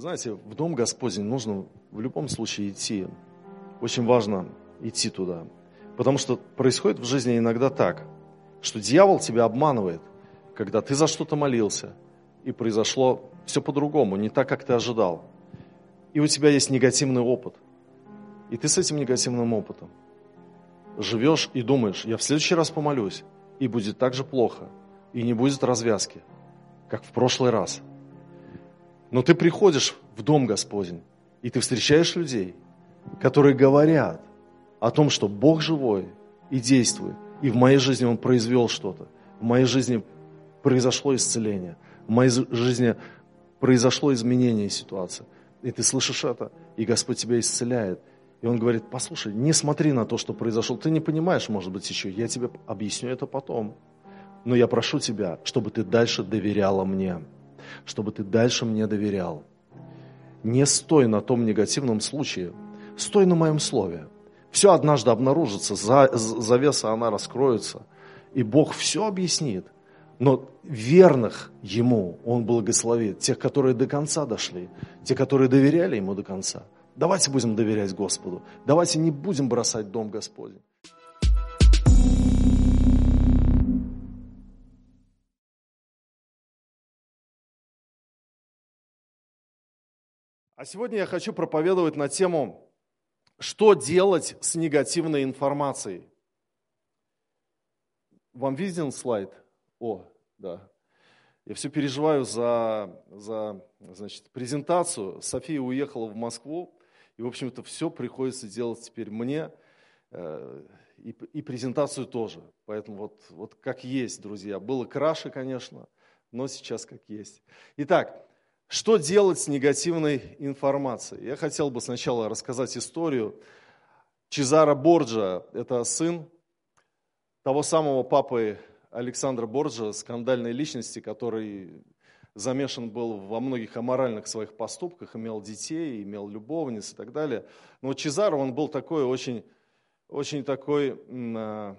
Знаете, в Дом Господень нужно в любом случае идти. Очень важно идти туда. Потому что происходит в жизни иногда так, что дьявол тебя обманывает, когда ты за что-то молился, и произошло все по-другому, не так, как ты ожидал. И у тебя есть негативный опыт. И ты с этим негативным опытом живешь и думаешь, я в следующий раз помолюсь, и будет так же плохо, и не будет развязки, как в прошлый раз – но ты приходишь в Дом Господень, и ты встречаешь людей, которые говорят о том, что Бог живой и действует, и в моей жизни Он произвел что-то, в моей жизни произошло исцеление, в моей жизни произошло изменение ситуации. И ты слышишь это, и Господь тебя исцеляет. И Он говорит, послушай, не смотри на то, что произошло. Ты не понимаешь, может быть, еще. Я тебе объясню это потом. Но я прошу тебя, чтобы ты дальше доверяла мне чтобы ты дальше мне доверял. Не стой на том негативном случае, стой на моем слове. Все однажды обнаружится, завеса она раскроется, и Бог все объяснит. Но верных Ему Он благословит, тех, которые до конца дошли, те, которые доверяли Ему до конца. Давайте будем доверять Господу. Давайте не будем бросать дом Господень. А сегодня я хочу проповедовать на тему, что делать с негативной информацией. Вам виден слайд? О, да. Я все переживаю за, за значит, презентацию. София уехала в Москву, и, в общем-то, все приходится делать теперь мне, э, и, и презентацию тоже. Поэтому вот, вот как есть, друзья. Было краше, конечно, но сейчас как есть. Итак, что делать с негативной информацией? Я хотел бы сначала рассказать историю Чезаро Борджа. Это сын того самого папы Александра Борджа, скандальной личности, который замешан был во многих аморальных своих поступках, имел детей, имел любовниц и так далее. Но Чезаро, он был такой очень, очень такой а,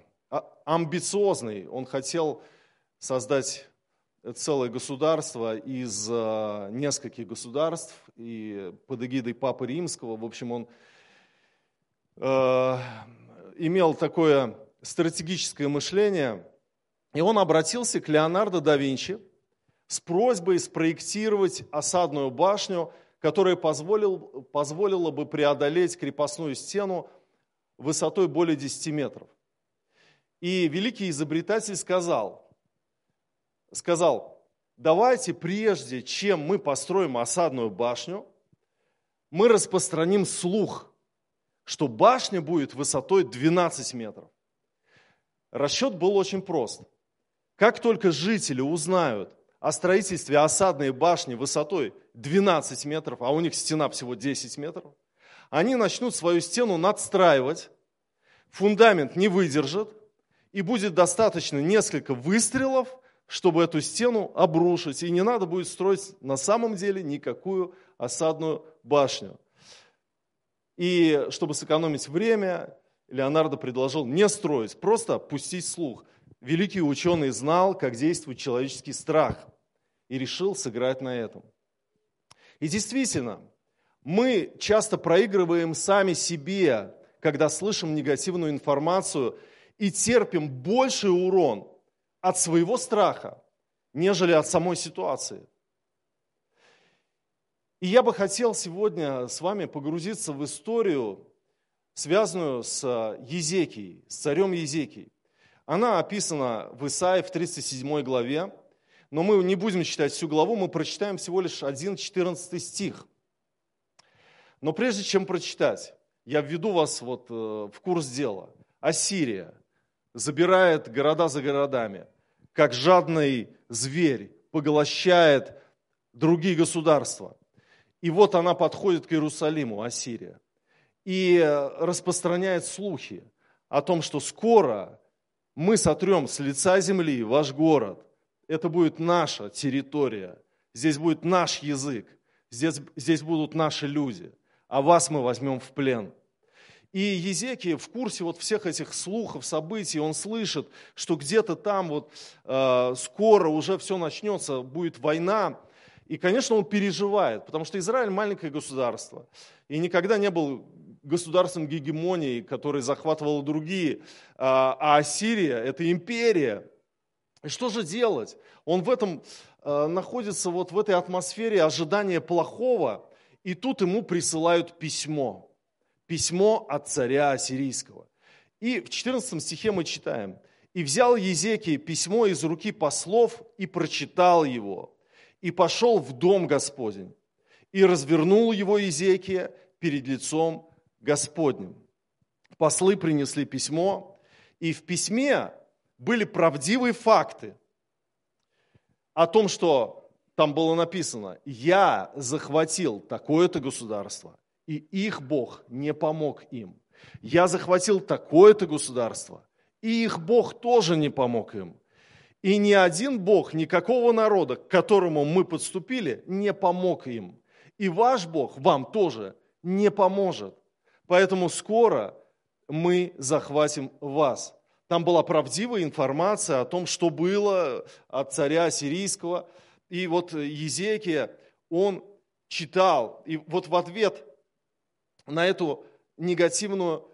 амбициозный. Он хотел создать целое государство из э, нескольких государств, и под эгидой Папы Римского, в общем, он э, имел такое стратегическое мышление, и он обратился к Леонардо да Винчи с просьбой спроектировать осадную башню, которая позволил, позволила бы преодолеть крепостную стену высотой более 10 метров. И великий изобретатель сказал, сказал, давайте прежде, чем мы построим осадную башню, мы распространим слух, что башня будет высотой 12 метров. Расчет был очень прост. Как только жители узнают о строительстве осадной башни высотой 12 метров, а у них стена всего 10 метров, они начнут свою стену надстраивать, фундамент не выдержит, и будет достаточно несколько выстрелов, чтобы эту стену обрушить, и не надо будет строить на самом деле никакую осадную башню. И чтобы сэкономить время, Леонардо предложил не строить, просто пустить слух. Великий ученый знал, как действует человеческий страх, и решил сыграть на этом. И действительно, мы часто проигрываем сами себе, когда слышим негативную информацию и терпим больший урон – от своего страха, нежели от самой ситуации. И я бы хотел сегодня с вами погрузиться в историю, связанную с Езекией, с царем Езекией. Она описана в Исаии в 37 главе, но мы не будем читать всю главу, мы прочитаем всего лишь 1-14 стих. Но прежде чем прочитать, я введу вас вот э, в курс дела. Ассирия забирает города за городами как жадный зверь, поглощает другие государства. И вот она подходит к Иерусалиму, Ассирия, и распространяет слухи о том, что скоро мы сотрем с лица земли ваш город. Это будет наша территория, здесь будет наш язык, здесь, здесь будут наши люди, а вас мы возьмем в плен – и Езекия в курсе вот всех этих слухов, событий, он слышит, что где-то там вот э, скоро уже все начнется, будет война. И, конечно, он переживает, потому что Израиль маленькое государство. И никогда не был государством гегемонии, который захватывал другие. А, а Ассирия – это империя. И что же делать? Он в этом э, находится, вот в этой атмосфере ожидания плохого, и тут ему присылают письмо. Письмо от царя ассирийского. И в 14 стихе мы читаем. «И взял Езекия письмо из руки послов и прочитал его, и пошел в дом Господень, и развернул его Езекия перед лицом Господним. Послы принесли письмо, и в письме были правдивые факты о том, что там было написано, я захватил такое-то государство, и их Бог не помог им. Я захватил такое-то государство, и их Бог тоже не помог им. И ни один Бог, никакого народа, к которому мы подступили, не помог им. И ваш Бог вам тоже не поможет. Поэтому скоро мы захватим вас. Там была правдивая информация о том, что было от царя сирийского. И вот Езекия, он читал, и вот в ответ на эту негативную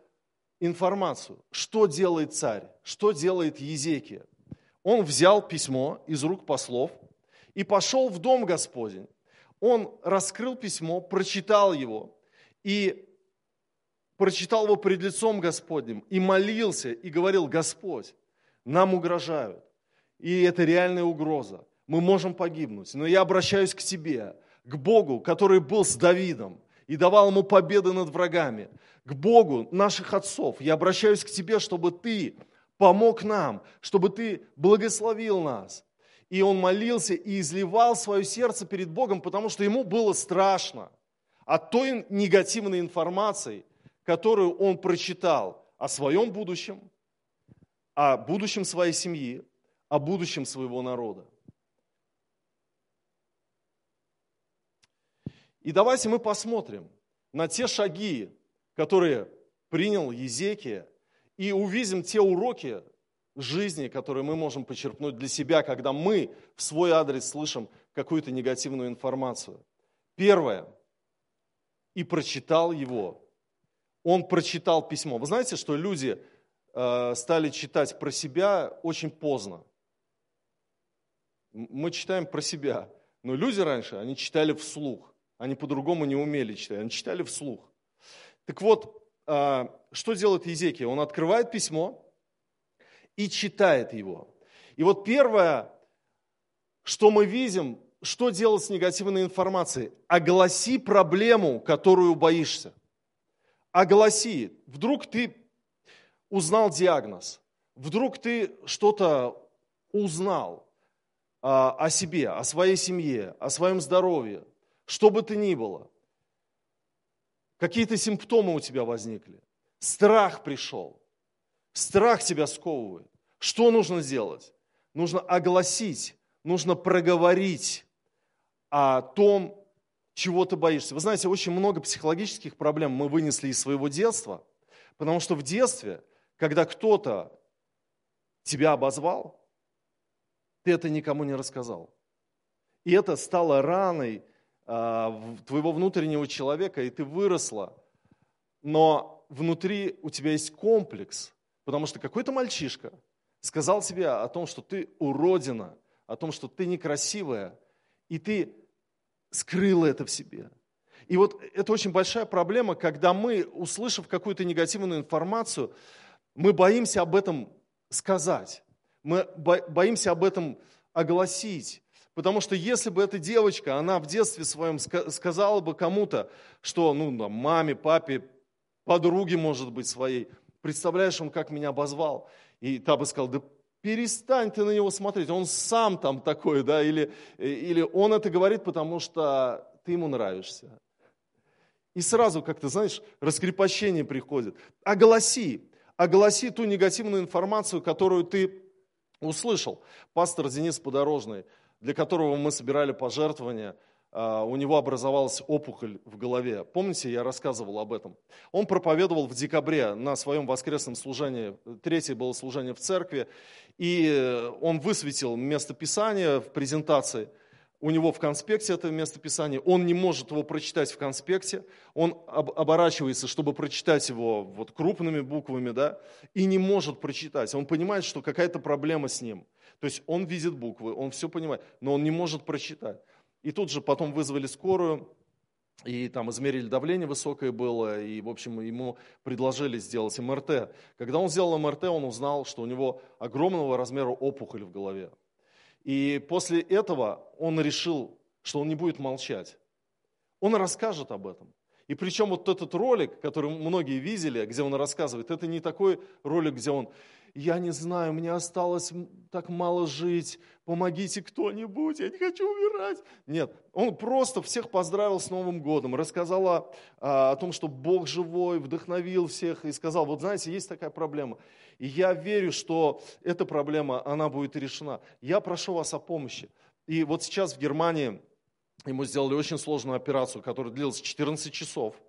информацию, что делает царь, что делает Езекия. Он взял письмо из рук послов и пошел в дом Господень. Он раскрыл письмо, прочитал его и прочитал его пред лицом Господним и молился и говорил, Господь, нам угрожают. И это реальная угроза. Мы можем погибнуть. Но я обращаюсь к Тебе, к Богу, который был с Давидом и давал ему победы над врагами, к Богу наших отцов. Я обращаюсь к Тебе, чтобы Ты помог нам, чтобы Ты благословил нас. И он молился и изливал свое сердце перед Богом, потому что ему было страшно от той негативной информации, которую он прочитал о своем будущем, о будущем своей семьи, о будущем своего народа. И давайте мы посмотрим на те шаги, которые принял Езекия, и увидим те уроки жизни, которые мы можем почерпнуть для себя, когда мы в свой адрес слышим какую-то негативную информацию. Первое. И прочитал его он прочитал письмо. Вы знаете, что люди э, стали читать про себя очень поздно. Мы читаем про себя. Но люди раньше, они читали вслух. Они по-другому не умели читать, они читали вслух. Так вот, э, что делает Езекия? Он открывает письмо и читает его. И вот первое, что мы видим, что делать с негативной информацией? Огласи проблему, которую боишься огласи. Вдруг ты узнал диагноз, вдруг ты что-то узнал а, о себе, о своей семье, о своем здоровье, что бы ты ни было. Какие-то симптомы у тебя возникли. Страх пришел. Страх тебя сковывает. Что нужно сделать? Нужно огласить, нужно проговорить о том, чего ты боишься. Вы знаете, очень много психологических проблем мы вынесли из своего детства, потому что в детстве, когда кто-то тебя обозвал, ты это никому не рассказал. И это стало раной твоего внутреннего человека, и ты выросла. Но внутри у тебя есть комплекс, потому что какой-то мальчишка сказал тебе о том, что ты уродина, о том, что ты некрасивая, и ты скрыла это в себе. И вот это очень большая проблема, когда мы, услышав какую-то негативную информацию, мы боимся об этом сказать, мы боимся об этом огласить. Потому что если бы эта девочка, она в детстве своем сказала бы кому-то, что, ну, маме, папе, подруге, может быть, своей, представляешь, он как меня обозвал, и та бы сказала, да перестань ты на него смотреть, он сам там такой, да, или, или он это говорит, потому что ты ему нравишься. И сразу как-то, знаешь, раскрепощение приходит. Огласи, огласи ту негативную информацию, которую ты услышал. Пастор Денис Подорожный, для которого мы собирали пожертвования – а, у него образовалась опухоль в голове. Помните, я рассказывал об этом. Он проповедовал в декабре на своем воскресном служении, третье было служение в церкви, и он высветил место Писания в презентации, у него в конспекте это местописание, он не может его прочитать в конспекте, он об, оборачивается, чтобы прочитать его вот крупными буквами, да, и не может прочитать. Он понимает, что какая-то проблема с ним. То есть он видит буквы, он все понимает, но он не может прочитать. И тут же потом вызвали скорую, и там измерили давление высокое было, и, в общем, ему предложили сделать МРТ. Когда он сделал МРТ, он узнал, что у него огромного размера опухоль в голове. И после этого он решил, что он не будет молчать. Он расскажет об этом. И причем вот этот ролик, который многие видели, где он рассказывает, это не такой ролик, где он я не знаю, мне осталось так мало жить, помогите кто-нибудь, я не хочу умирать. Нет, он просто всех поздравил с Новым годом, рассказал о, о том, что Бог живой, вдохновил всех и сказал, вот знаете, есть такая проблема. И я верю, что эта проблема, она будет решена. Я прошу вас о помощи. И вот сейчас в Германии ему сделали очень сложную операцию, которая длилась 14 часов –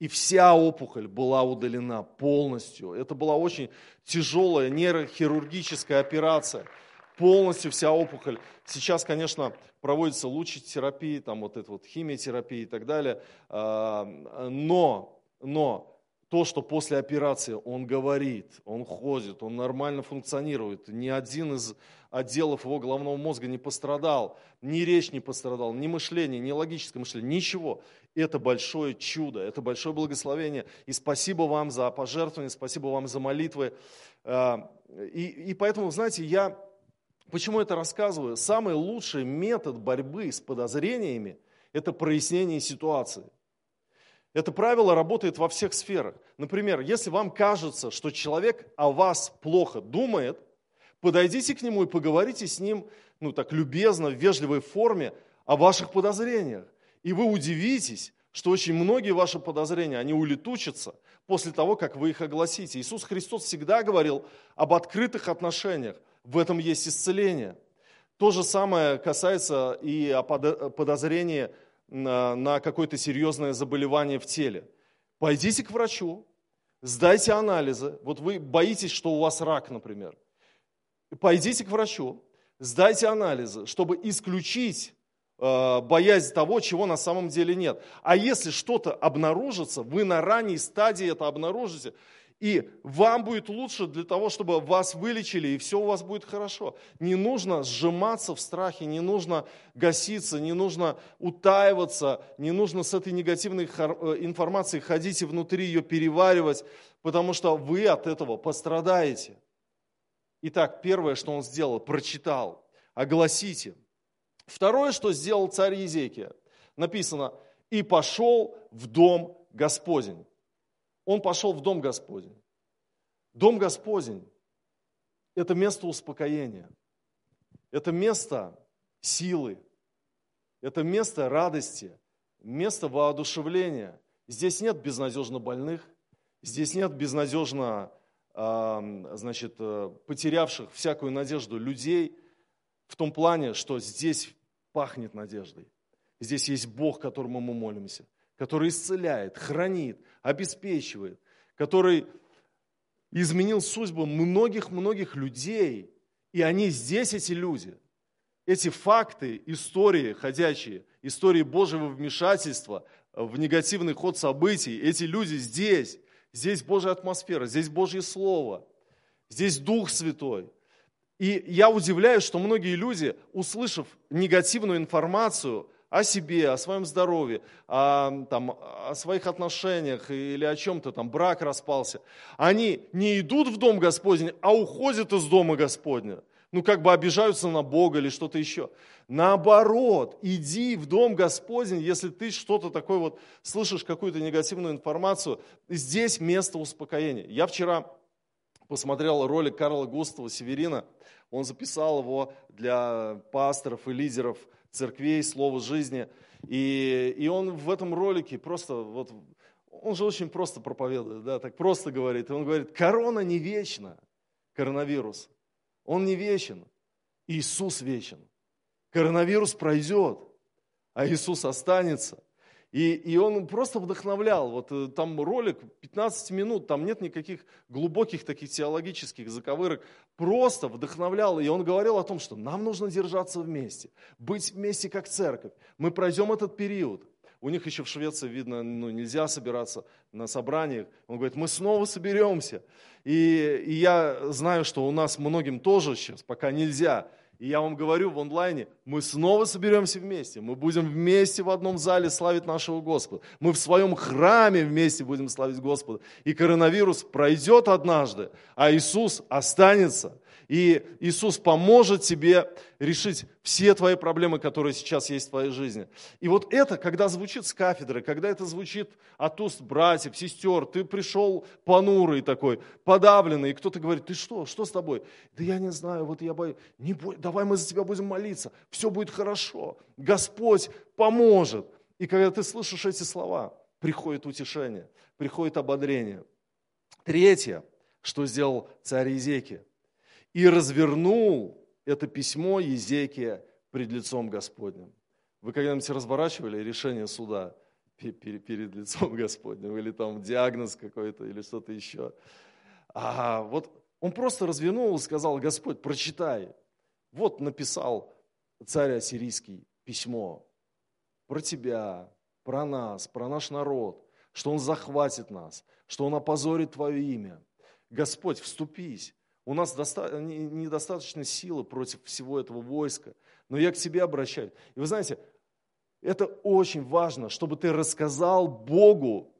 и вся опухоль была удалена полностью. Это была очень тяжелая нейрохирургическая операция. Полностью вся опухоль. Сейчас, конечно, проводится лучшая терапия, там вот эта вот химиотерапия и так далее. А, но, но то, что после операции он говорит, он ходит, он нормально функционирует, ни один из отделов его головного мозга не пострадал, ни речь не пострадал, ни мышление, ни логическое мышление, ничего. Это большое чудо, это большое благословение. И спасибо вам за пожертвование, спасибо вам за молитвы. А, и, и поэтому, знаете, я почему это рассказываю? Самый лучший метод борьбы с подозрениями – это прояснение ситуации. Это правило работает во всех сферах. Например, если вам кажется, что человек о вас плохо думает, подойдите к нему и поговорите с ним, ну так любезно, в вежливой форме о ваших подозрениях. И вы удивитесь, что очень многие ваши подозрения, они улетучатся после того, как вы их огласите. Иисус Христос всегда говорил об открытых отношениях. В этом есть исцеление. То же самое касается и о подозрении на, на какое-то серьезное заболевание в теле. Пойдите к врачу, сдайте анализы. Вот вы боитесь, что у вас рак, например. Пойдите к врачу, сдайте анализы, чтобы исключить боязнь того, чего на самом деле нет. А если что-то обнаружится, вы на ранней стадии это обнаружите, и вам будет лучше для того, чтобы вас вылечили, и все у вас будет хорошо. Не нужно сжиматься в страхе, не нужно гаситься, не нужно утаиваться, не нужно с этой негативной э, информацией ходить и внутри ее переваривать, потому что вы от этого пострадаете. Итак, первое, что он сделал, прочитал, огласите. Второе, что сделал царь Езекия, написано, и пошел в дом Господень он пошел в Дом Господень. Дом Господень – это место успокоения, это место силы, это место радости, место воодушевления. Здесь нет безнадежно больных, здесь нет безнадежно значит, э, потерявших всякую надежду людей, в том плане, что здесь пахнет надеждой. Здесь есть Бог, которому мы молимся – который исцеляет, хранит, обеспечивает, который изменил судьбу многих-многих людей. И они здесь, эти люди. Эти факты, истории ходячие, истории Божьего вмешательства в негативный ход событий, эти люди здесь. Здесь Божья атмосфера, здесь Божье Слово, здесь Дух Святой. И я удивляюсь, что многие люди, услышав негативную информацию, о себе, о своем здоровье, о, там, о своих отношениях или о чем-то, там брак распался, они не идут в Дом Господень, а уходят из Дома Господня. Ну, как бы обижаются на Бога или что-то еще. Наоборот, иди в Дом Господень, если ты что-то такое вот слышишь, какую-то негативную информацию, здесь место успокоения. Я вчера посмотрел ролик Карла Густава Северина, он записал его для пасторов и лидеров – церквей, Слово жизни. И, и он в этом ролике просто, вот, он же очень просто проповедует, да, так просто говорит. И он говорит, корона не вечна, коронавирус. Он не вечен. Иисус вечен. Коронавирус пройдет, а Иисус останется. И, и он просто вдохновлял. Вот э, там ролик 15 минут, там нет никаких глубоких таких теологических заковырок. Просто вдохновлял. И он говорил о том, что нам нужно держаться вместе, быть вместе как церковь. Мы пройдем этот период. У них еще в Швеции, видно, ну, нельзя собираться на собраниях. Он говорит, мы снова соберемся. И, и я знаю, что у нас многим тоже сейчас пока нельзя. И я вам говорю в онлайне, мы снова соберемся вместе, мы будем вместе в одном зале славить нашего Господа. Мы в своем храме вместе будем славить Господа. И коронавирус пройдет однажды, а Иисус останется. И Иисус поможет тебе решить все твои проблемы, которые сейчас есть в твоей жизни. И вот это, когда звучит с кафедры, когда это звучит от уст братьев, сестер, ты пришел понурый такой, подавленный, и кто-то говорит, ты что, что с тобой? Да я не знаю, вот я боюсь, не бой, давай мы за тебя будем молиться, все будет хорошо, Господь поможет. И когда ты слышишь эти слова, приходит утешение, приходит ободрение. Третье, что сделал царь Езекия и развернул это письмо Езекия пред лицом Господним. Вы когда-нибудь разворачивали решение суда перед лицом Господним, или там диагноз какой-то, или что-то еще? А вот он просто развернул и сказал, Господь, прочитай. Вот написал царь ассирийский письмо про тебя, про нас, про наш народ, что он захватит нас, что он опозорит твое имя. Господь, вступись. У нас недостаточно силы против всего этого войска. Но я к тебе обращаюсь. И вы знаете, это очень важно, чтобы ты рассказал Богу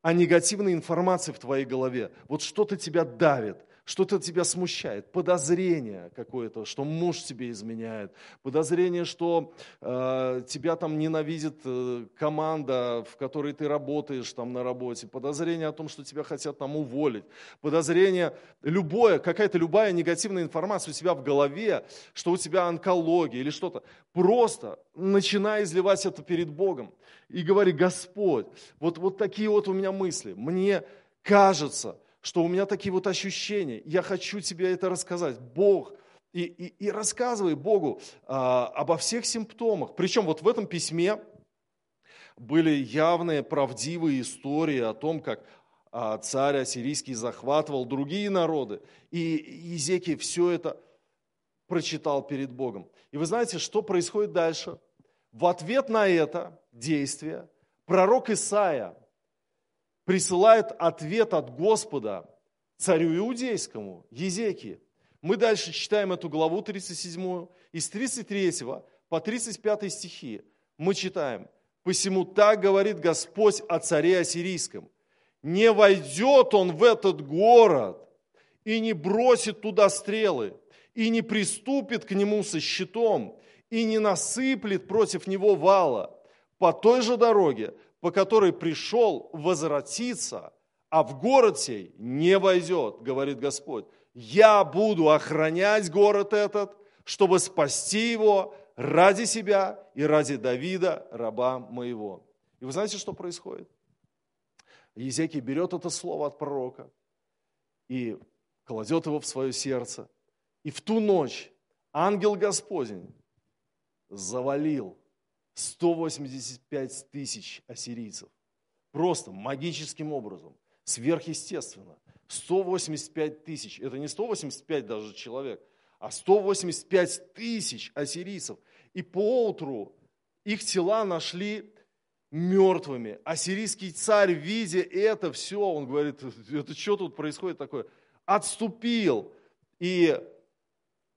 о негативной информации в твоей голове. Вот что-то тебя давит, что-то тебя смущает, подозрение какое-то, что муж тебе изменяет, подозрение, что э, тебя там ненавидит э, команда, в которой ты работаешь там на работе, подозрение о том, что тебя хотят там уволить, подозрение, любое, какая-то любая негативная информация у тебя в голове, что у тебя онкология или что-то. Просто начинай изливать это перед Богом и говори, Господь, вот, вот такие вот у меня мысли, мне кажется, что у меня такие вот ощущения, я хочу тебе это рассказать. Бог, и, и, и рассказывай Богу а, обо всех симптомах. Причем вот в этом письме были явные правдивые истории о том, как а, царь ассирийский захватывал другие народы. И Езекий все это прочитал перед Богом. И вы знаете, что происходит дальше? В ответ на это действие пророк Исаия присылает ответ от Господа царю иудейскому, Езекии. Мы дальше читаем эту главу 37, из 33 по 35 стихи. Мы читаем, «Посему так говорит Господь о царе Ассирийском, не войдет он в этот город и не бросит туда стрелы, и не приступит к нему со щитом, и не насыплет против него вала. По той же дороге, по которой пришел возвратиться, а в город сей не войдет, говорит Господь. Я буду охранять город этот, чтобы спасти его ради себя и ради Давида, раба моего. И вы знаете, что происходит? Езекий берет это слово от пророка и кладет его в свое сердце. И в ту ночь ангел Господень завалил 185 тысяч ассирийцев. Просто магическим образом, сверхъестественно. 185 тысяч. Это не 185 даже человек, а 185 тысяч ассирийцев. И поутру их тела нашли мертвыми. Ассирийский царь, видя это все, он говорит, это что тут происходит такое? Отступил. И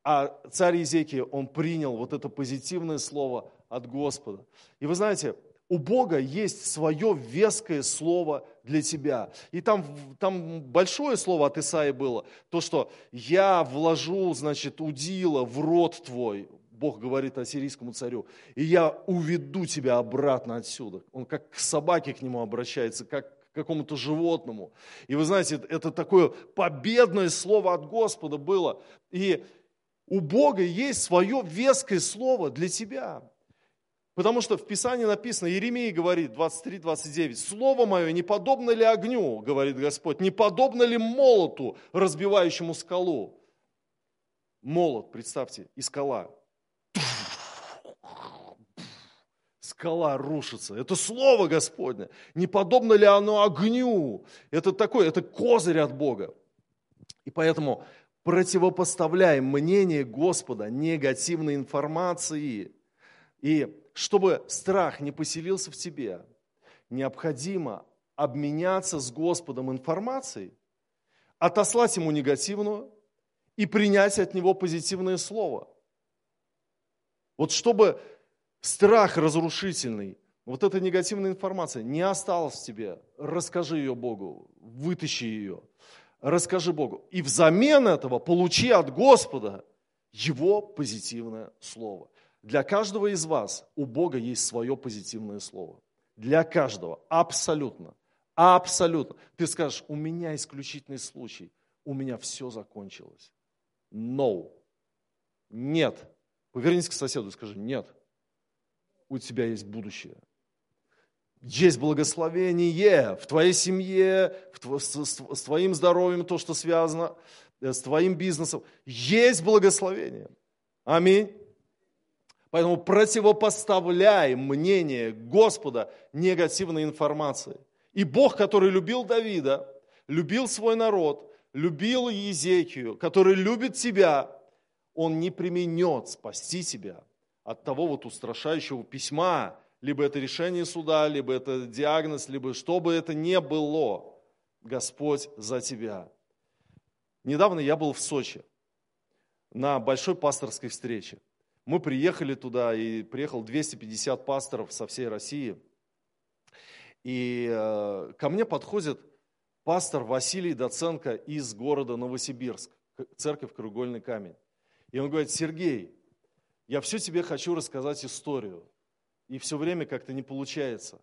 а царь Езекия, он принял вот это позитивное слово от Господа. И вы знаете, у Бога есть свое веское слово для тебя. И там, там большое слово от Исаи было, то, что я вложу, значит, удила в рот твой, Бог говорит ассирийскому царю, и я уведу тебя обратно отсюда. Он как к собаке к нему обращается, как к какому-то животному. И вы знаете, это такое победное слово от Господа было. И у Бога есть свое веское слово для тебя. Потому что в Писании написано, Еремей говорит, 23-29, «Слово мое не подобно ли огню, говорит Господь, не подобно ли молоту, разбивающему скалу?» Молот, представьте, и скала. скала рушится. Это Слово Господне. Не подобно ли оно огню? Это такое, это козырь от Бога. И поэтому противопоставляем мнение Господа негативной информации. И чтобы страх не поселился в тебе, необходимо обменяться с Господом информацией, отослать ему негативную и принять от него позитивное слово. Вот чтобы страх разрушительный, вот эта негативная информация не осталась в тебе, расскажи ее Богу, вытащи ее, расскажи Богу. И взамен этого получи от Господа его позитивное слово. Для каждого из вас у Бога есть свое позитивное слово. Для каждого, абсолютно. Абсолютно. Ты скажешь, у меня исключительный случай, у меня все закончилось. No. Нет. Повернись к соседу и скажи, нет у тебя есть будущее. Есть благословение в твоей семье, с твоим здоровьем, то, что связано э, с твоим бизнесом. Есть благословение. Аминь. Поэтому противопоставляй мнение Господа негативной информации. И Бог, который любил Давида, любил свой народ, любил Езекию, который любит тебя, Он не применет спасти тебя – от того вот устрашающего письма, либо это решение суда, либо это диагноз, либо что бы это ни было, Господь за тебя. Недавно я был в Сочи на большой пасторской встрече. Мы приехали туда, и приехал 250 пасторов со всей России. И э, ко мне подходит пастор Василий Доценко из города Новосибирск, церковь Кругольный камень. И он говорит, Сергей, я все тебе хочу рассказать историю, и все время как-то не получается.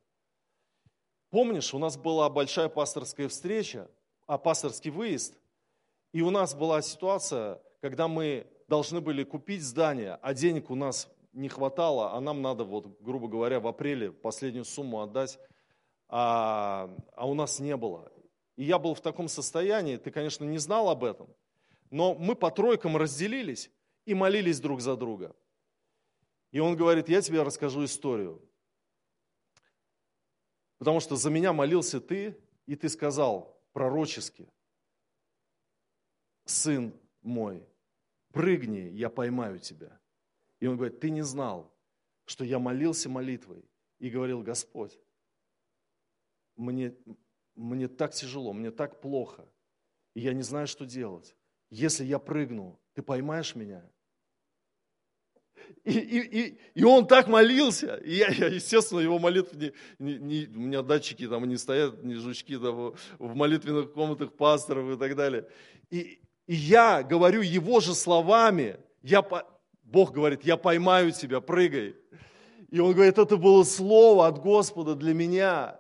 Помнишь, у нас была большая пасторская встреча, а пасторский выезд, и у нас была ситуация, когда мы должны были купить здание, а денег у нас не хватало, а нам надо, вот, грубо говоря, в апреле последнюю сумму отдать, а, а у нас не было. И я был в таком состоянии, ты, конечно, не знал об этом, но мы по тройкам разделились и молились друг за друга. И он говорит, я тебе расскажу историю. Потому что за меня молился ты, и ты сказал пророчески, сын мой, прыгни, я поймаю тебя. И он говорит, ты не знал, что я молился молитвой и говорил, Господь, мне, мне так тяжело, мне так плохо, и я не знаю, что делать. Если я прыгну, ты поймаешь меня? И, и, и, и он так молился. И я, я естественно, его молитвы, не, не, не, у меня датчики там не стоят, не жучки там, в молитвенных комнатах пасторов и так далее. И, и я говорю его же словами, я, Бог говорит, я поймаю тебя, прыгай. И он говорит, это было слово от Господа для меня.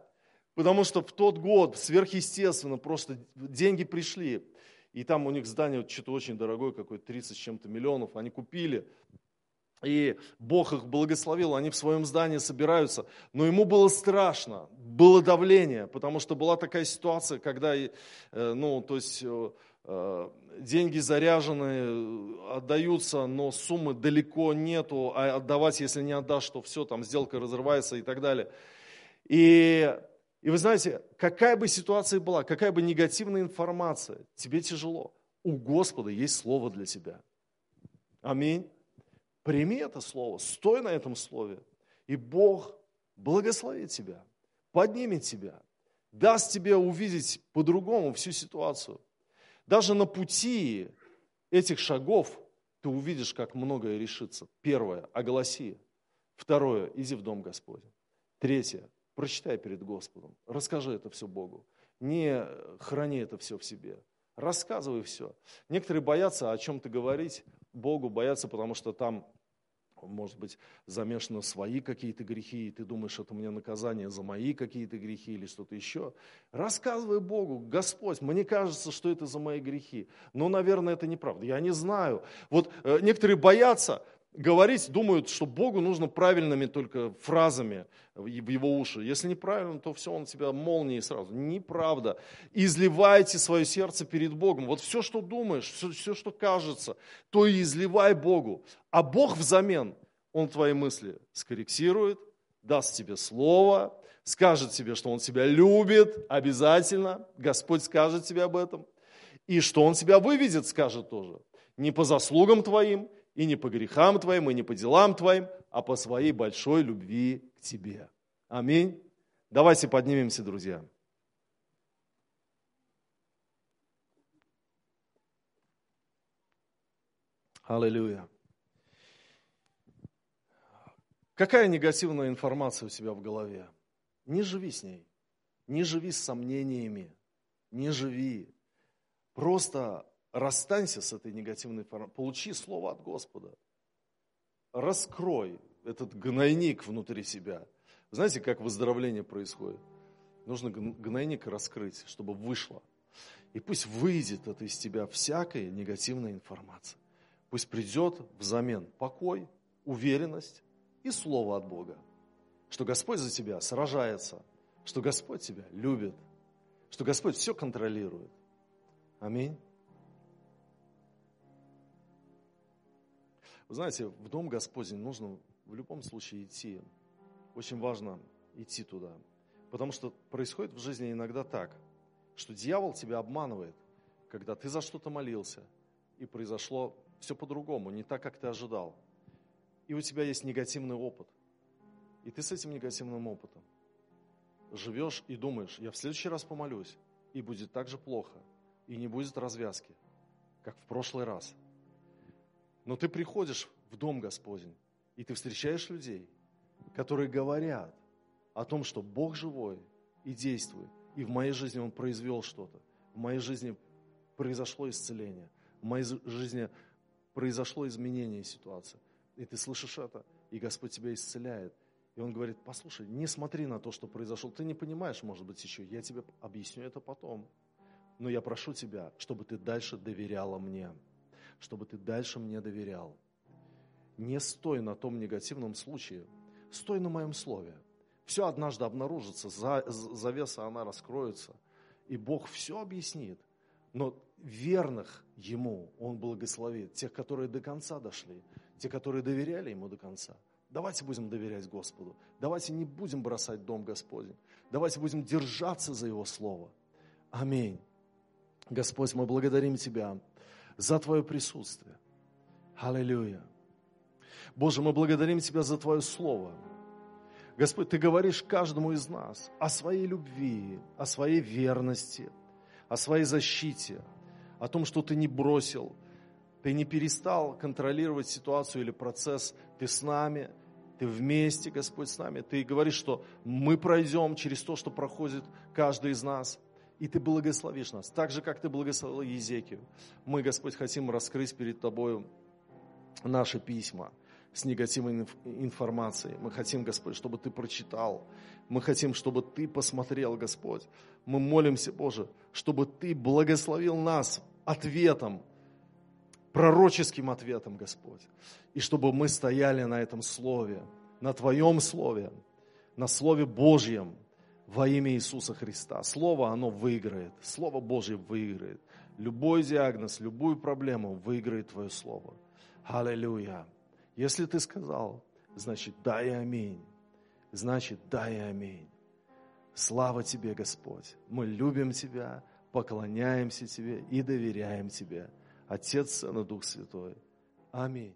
Потому что в тот год сверхъестественно просто деньги пришли. И там у них здание что-то очень дорогое, какое 30 с чем-то миллионов. Они купили и Бог их благословил, они в своем здании собираются. Но ему было страшно, было давление, потому что была такая ситуация, когда, э, ну, то есть, э, э, деньги заряжены, отдаются, но суммы далеко нету, а отдавать, если не отдашь, то все, там сделка разрывается и так далее. И, и вы знаете, какая бы ситуация была, какая бы негативная информация, тебе тяжело. У Господа есть слово для тебя. Аминь. Прими это слово, стой на этом слове, и Бог благословит тебя, поднимет тебя, даст тебе увидеть по-другому всю ситуацию. Даже на пути этих шагов ты увидишь, как многое решится. Первое – огласи. Второе – иди в дом Господень. Третье – прочитай перед Господом. Расскажи это все Богу. Не храни это все в себе. Рассказывай все. Некоторые боятся о чем-то говорить Богу, боятся, потому что там может быть, замешаны свои какие-то грехи, и ты думаешь, это мне наказание за мои какие-то грехи или что-то еще. Рассказывай Богу, Господь, мне кажется, что это за мои грехи. Но, наверное, это неправда. Я не знаю. Вот э, некоторые боятся говорить, думают, что Богу нужно правильными только фразами в его уши. Если неправильно, то все, он тебя молнией сразу. Неправда. Изливайте свое сердце перед Богом. Вот все, что думаешь, все, все что кажется, то и изливай Богу. А Бог взамен, Он твои мысли скорректирует, даст тебе слово, скажет тебе, что Он тебя любит, обязательно. Господь скажет тебе об этом. И что Он тебя выведет, скажет тоже. Не по заслугам твоим, и не по грехам твоим, и не по делам твоим, а по своей большой любви к тебе. Аминь. Давайте поднимемся, друзья. Аллилуйя. Какая негативная информация у себя в голове? Не живи с ней. Не живи с сомнениями. Не живи. Просто расстанься с этой негативной информацией. Получи слово от Господа. Раскрой этот гнойник внутри себя. Знаете, как выздоровление происходит? Нужно гнойник раскрыть, чтобы вышло. И пусть выйдет это из тебя всякая негативная информация. Пусть придет взамен покой, уверенность и слово от Бога. Что Господь за тебя сражается, что Господь тебя любит, что Господь все контролирует. Аминь. Вы знаете, в Дом Господень нужно в любом случае идти. Очень важно идти туда. Потому что происходит в жизни иногда так, что дьявол тебя обманывает, когда ты за что-то молился, и произошло все по-другому, не так, как ты ожидал. И у тебя есть негативный опыт. И ты с этим негативным опытом живешь и думаешь, я в следующий раз помолюсь, и будет так же плохо, и не будет развязки, как в прошлый раз. Но ты приходишь в Дом Господень, и ты встречаешь людей, которые говорят о том, что Бог живой и действует, и в моей жизни Он произвел что-то, в моей жизни произошло исцеление, в моей жизни произошло изменение ситуации. И ты слышишь это, и Господь тебя исцеляет. И Он говорит, послушай, не смотри на то, что произошло. Ты не понимаешь, может быть, еще. Я тебе объясню это потом. Но я прошу тебя, чтобы ты дальше доверяла мне. Чтобы ты дальше мне доверял. Не стой на том негативном случае. Стой на моем слове. Все однажды обнаружится, завеса она раскроется. И Бог все объяснит. Но верных Ему Он благословит, тех, которые до конца дошли, те, которые доверяли Ему до конца. Давайте будем доверять Господу. Давайте не будем бросать Дом Господень. Давайте будем держаться за Его Слово. Аминь. Господь, мы благодарим Тебя за Твое присутствие. Аллилуйя. Боже, мы благодарим Тебя за Твое Слово. Господь, Ты говоришь каждому из нас о своей любви, о своей верности – о своей защите, о том, что ты не бросил, ты не перестал контролировать ситуацию или процесс, ты с нами, ты вместе, Господь, с нами. Ты говоришь, что мы пройдем через то, что проходит каждый из нас, и ты благословишь нас, так же, как ты благословил Езекию. Мы, Господь, хотим раскрыть перед Тобою наши письма – с негативной информацией. Мы хотим, Господь, чтобы Ты прочитал. Мы хотим, чтобы Ты посмотрел, Господь. Мы молимся, Боже, чтобы Ты благословил нас ответом, пророческим ответом, Господь. И чтобы мы стояли на этом Слове, на Твоем Слове, на Слове Божьем во имя Иисуса Христа. Слово, оно выиграет. Слово Божье выиграет. Любой диагноз, любую проблему выиграет Твое Слово. Аллилуйя. Если ты сказал, значит да и аминь. Значит да и аминь. Слава тебе, Господь. Мы любим Тебя, поклоняемся Тебе и доверяем Тебе. Отец, Сын и Дух Святой. Аминь.